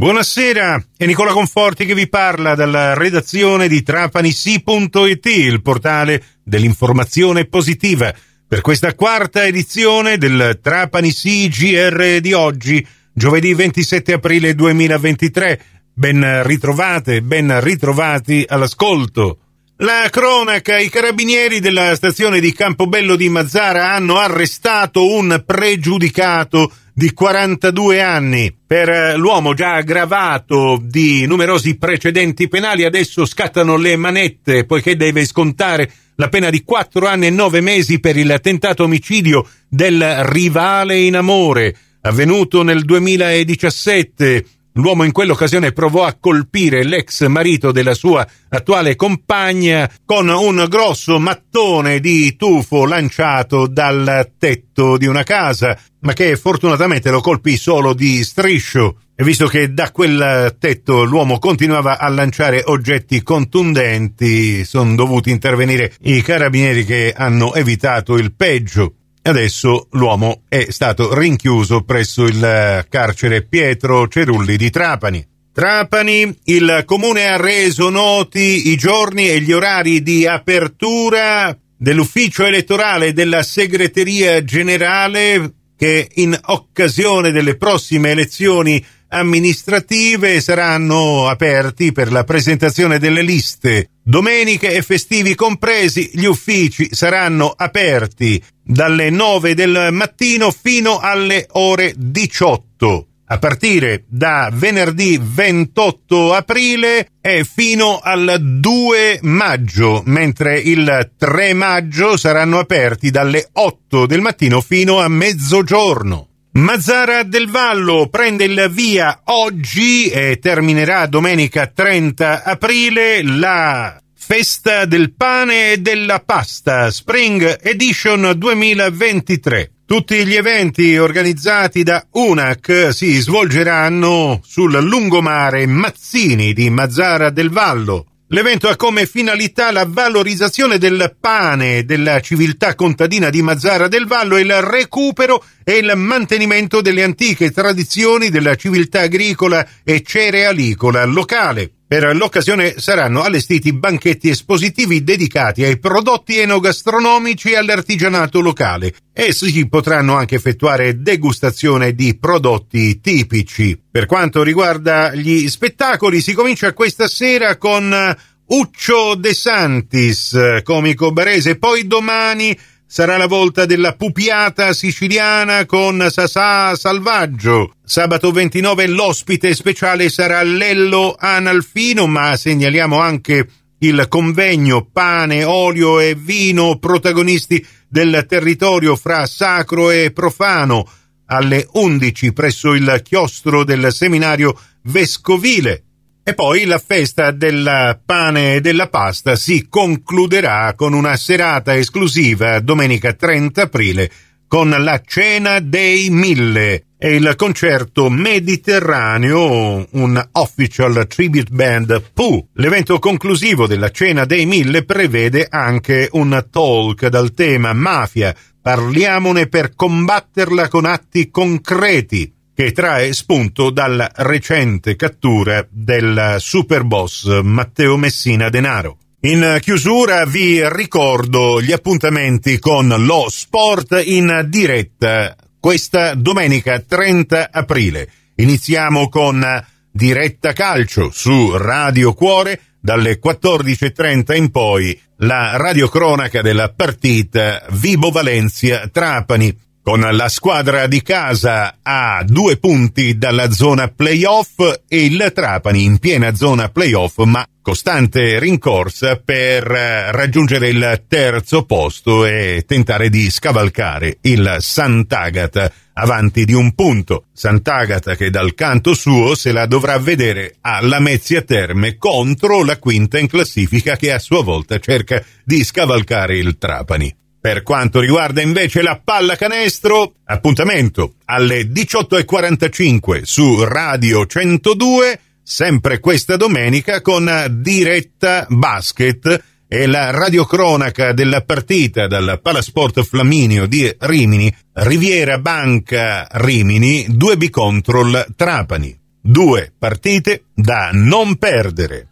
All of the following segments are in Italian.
Buonasera, è Nicola Conforti che vi parla dalla redazione di trapanisi.it, il portale dell'informazione positiva, per questa quarta edizione del Trapanisi GR di oggi, giovedì 27 aprile 2023. Ben ritrovate, ben ritrovati all'ascolto. La cronaca, i carabinieri della stazione di Campobello di Mazzara hanno arrestato un pregiudicato di 42 anni. Per eh, l'uomo già aggravato di numerosi precedenti penali adesso scattano le manette poiché deve scontare la pena di 4 anni e 9 mesi per il tentato omicidio del rivale in amore avvenuto nel 2017 L'uomo in quell'occasione provò a colpire l'ex marito della sua attuale compagna con un grosso mattone di tufo lanciato dal tetto di una casa, ma che fortunatamente lo colpì solo di striscio. E visto che da quel tetto l'uomo continuava a lanciare oggetti contundenti, sono dovuti intervenire i carabinieri che hanno evitato il peggio. Adesso l'uomo è stato rinchiuso presso il carcere Pietro Cerulli di Trapani. Trapani, il comune ha reso noti i giorni e gli orari di apertura dell'ufficio elettorale della segreteria generale che in occasione delle prossime elezioni amministrative saranno aperti per la presentazione delle liste. Domeniche e festivi compresi, gli uffici saranno aperti dalle 9 del mattino fino alle ore 18 a partire da venerdì 28 aprile e fino al 2 maggio, mentre il 3 maggio saranno aperti dalle 8 del mattino fino a mezzogiorno. Mazzara del Vallo prende il via oggi e terminerà domenica 30 aprile la Festa del pane e della pasta Spring Edition 2023. Tutti gli eventi organizzati da UNAC si svolgeranno sul lungomare Mazzini di Mazzara del Vallo. L'evento ha come finalità la valorizzazione del pane della civiltà contadina di Mazzara del Vallo e il recupero e il mantenimento delle antiche tradizioni della civiltà agricola e cerealicola locale. Per l'occasione saranno allestiti banchetti espositivi dedicati ai prodotti enogastronomici e all'artigianato locale e si potranno anche effettuare degustazione di prodotti tipici. Per quanto riguarda gli spettacoli, si comincia questa sera con Uccio De Santis, comico barese, poi domani sarà la volta della pupiata siciliana con Sasà Salvaggio. Sabato 29 l'ospite speciale sarà Lello Analfino, ma segnaliamo anche il convegno Pane, Olio e Vino, protagonisti del territorio fra sacro e profano, alle 11 presso il chiostro del seminario vescovile. E poi la festa del pane e della pasta si concluderà con una serata esclusiva domenica 30 aprile con la Cena dei Mille e il concerto Mediterraneo, un official tribute band Pooh. L'evento conclusivo della Cena dei Mille prevede anche un talk dal tema mafia. Parliamone per combatterla con atti concreti che trae spunto dalla recente cattura del superboss Matteo Messina Denaro. In chiusura vi ricordo gli appuntamenti con lo sport in diretta questa domenica 30 aprile. Iniziamo con diretta calcio su Radio Cuore dalle 14.30 in poi la radiocronaca della partita Vibo Valencia Trapani con la squadra di casa a due punti dalla zona playoff e il Trapani in piena zona playoff ma costante rincorsa per raggiungere il terzo posto e tentare di scavalcare il Sant'Agata avanti di un punto. Sant'Agata che dal canto suo se la dovrà vedere a Lamezia Terme contro la quinta in classifica che a sua volta cerca di scavalcare il Trapani. Per quanto riguarda invece la pallacanestro, appuntamento alle 18.45 su Radio 102, sempre questa domenica con diretta basket e la radiocronaca della partita dal Palasport Flaminio di Rimini, Riviera Banca Rimini, 2B Control Trapani. Due partite da non perdere.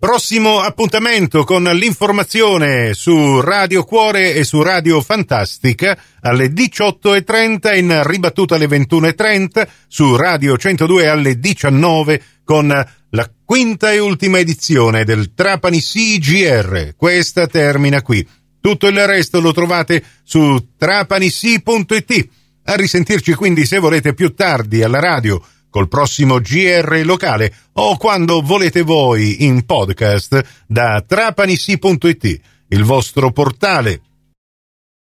Prossimo appuntamento con l'informazione su Radio Cuore e su Radio Fantastica alle 18.30 in ribattuta alle 21.30 su Radio 102 alle 19 con la quinta e ultima edizione del Trapani CGR. Questa termina qui. Tutto il resto lo trovate su trapanisi.it. A risentirci quindi se volete più tardi alla radio col prossimo GR locale o quando volete voi in podcast da trapanisi.it, il vostro portale